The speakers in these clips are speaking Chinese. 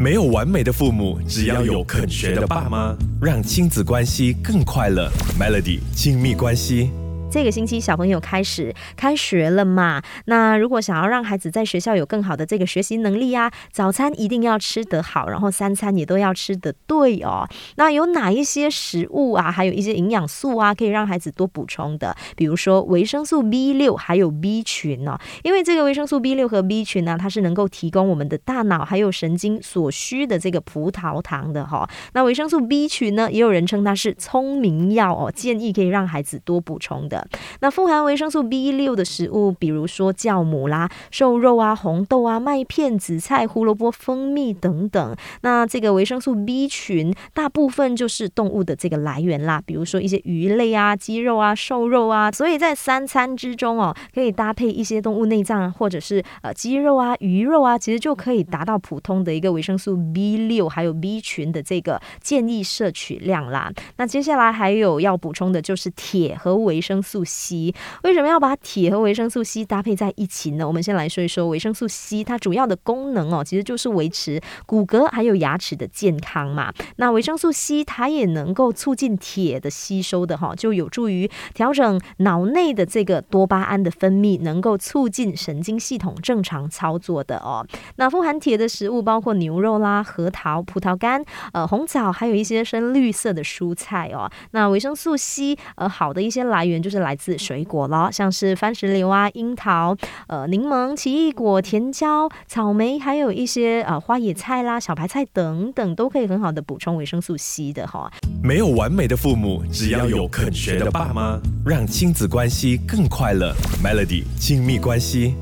没有完美的父母，只要有肯学的爸妈，让亲子关系更快乐。Melody 亲密关系。这个星期小朋友开始开学了嘛？那如果想要让孩子在学校有更好的这个学习能力啊，早餐一定要吃得好，然后三餐也都要吃得对哦。那有哪一些食物啊，还有一些营养素啊，可以让孩子多补充的？比如说维生素 B 六还有 B 群哦，因为这个维生素 B 六和 B 群呢，它是能够提供我们的大脑还有神经所需的这个葡萄糖的哈。那维生素 B 群呢，也有人称它是聪明药哦，建议可以让孩子多补充的。那富含维生素 B 六的食物，比如说酵母啦、瘦肉啊、红豆啊、麦片、紫菜、胡萝卜、蜂蜜等等。那这个维生素 B 群，大部分就是动物的这个来源啦，比如说一些鱼类啊、鸡肉啊、瘦肉啊。所以在三餐之中哦，可以搭配一些动物内脏，或者是呃鸡肉啊、鱼肉啊，其实就可以达到普通的一个维生素 B 六还有 B 群的这个建议摄取量啦。那接下来还有要补充的就是铁和维生素。素 C 为什么要把铁和维生素 C 搭配在一起呢？我们先来说一说维生素 C，它主要的功能哦，其实就是维持骨骼还有牙齿的健康嘛。那维生素 C 它也能够促进铁的吸收的哈，就有助于调整脑内的这个多巴胺的分泌，能够促进神经系统正常操作的哦。那富含铁的食物包括牛肉啦、核桃、葡萄干、呃红枣，还有一些深绿色的蔬菜哦。那维生素 C 呃好的一些来源就是。来自水果了，像是番石榴啊、樱桃、呃柠檬、奇异果、甜椒、草莓，还有一些呃花野菜啦、小白菜等等，都可以很好的补充维生素 C 的哈。没有完美的父母，只要有肯学的爸妈，让亲子关系更快乐。Melody 亲密关系。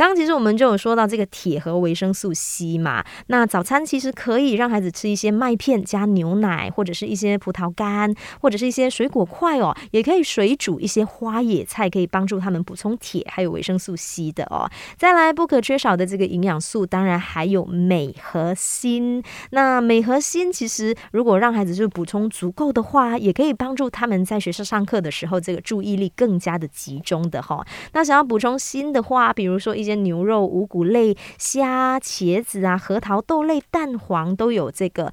刚刚其实我们就有说到这个铁和维生素 C 嘛，那早餐其实可以让孩子吃一些麦片加牛奶，或者是一些葡萄干，或者是一些水果块哦，也可以水煮一些花野菜，可以帮助他们补充铁还有维生素 C 的哦。再来不可缺少的这个营养素，当然还有镁和锌。那镁和锌其实如果让孩子就是补充足够的话，也可以帮助他们在学校上课的时候这个注意力更加的集中的哈。那想要补充锌的话，比如说一些。牛肉、五谷类、虾、茄子啊、核桃、豆类、蛋黄都有这个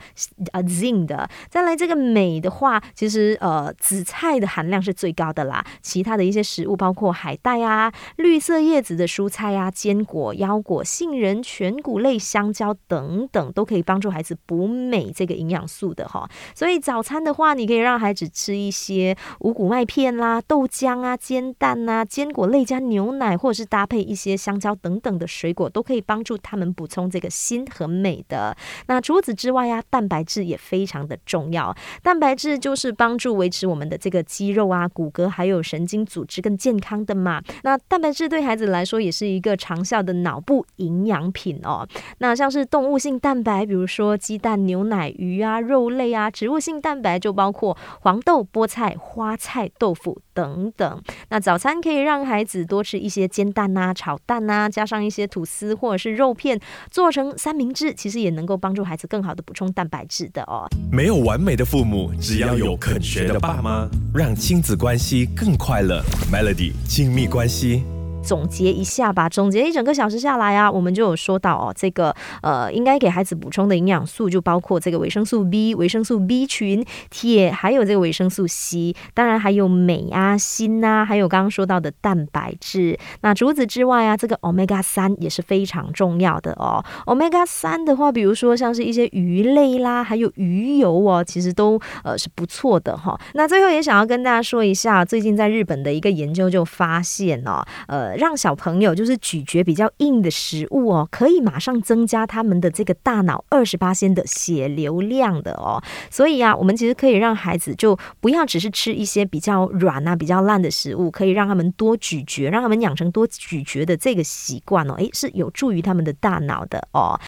呃 zinc 的。再来这个镁的话，其实呃紫菜的含量是最高的啦。其他的一些食物包括海带啊、绿色叶子的蔬菜啊、坚果、腰果、杏仁、全谷类、香蕉等等，都可以帮助孩子补镁这个营养素的哈。所以早餐的话，你可以让孩子吃一些五谷麦片啦、豆浆啊、煎蛋啊、坚果类加牛奶，或者是搭配一些香蕉。等等的水果都可以帮助他们补充这个锌和镁的。那除此之外呀，蛋白质也非常的重要。蛋白质就是帮助维持我们的这个肌肉啊、骨骼还有神经组织更健康的嘛。那蛋白质对孩子来说也是一个长效的脑部营养品哦。那像是动物性蛋白，比如说鸡蛋、牛奶、鱼啊、肉类啊；植物性蛋白就包括黄豆、菠菜、花菜、豆腐等等。那早餐可以让孩子多吃一些煎蛋啊、炒蛋啊。加上一些吐司或者是肉片，做成三明治，其实也能够帮助孩子更好的补充蛋白质的哦。没有完美的父母，只要有肯学的爸妈，让亲子关系更快乐。Melody 亲密关系。总结一下吧，总结一整个小时下来啊，我们就有说到哦，这个呃，应该给孩子补充的营养素就包括这个维生素 B、维生素 B 群、铁，还有这个维生素 C，当然还有镁啊、锌啊，还有刚刚说到的蛋白质。那除此之外啊，这个 Omega 三也是非常重要的哦。Omega 三的话，比如说像是一些鱼类啦，还有鱼油哦，其实都呃是不错的哈。那最后也想要跟大家说一下，最近在日本的一个研究就发现哦，呃。让小朋友就是咀嚼比较硬的食物哦，可以马上增加他们的这个大脑二十八仙的血流量的哦。所以啊，我们其实可以让孩子就不要只是吃一些比较软啊、比较烂的食物，可以让他们多咀嚼，让他们养成多咀嚼的这个习惯哦。诶，是有助于他们的大脑的哦。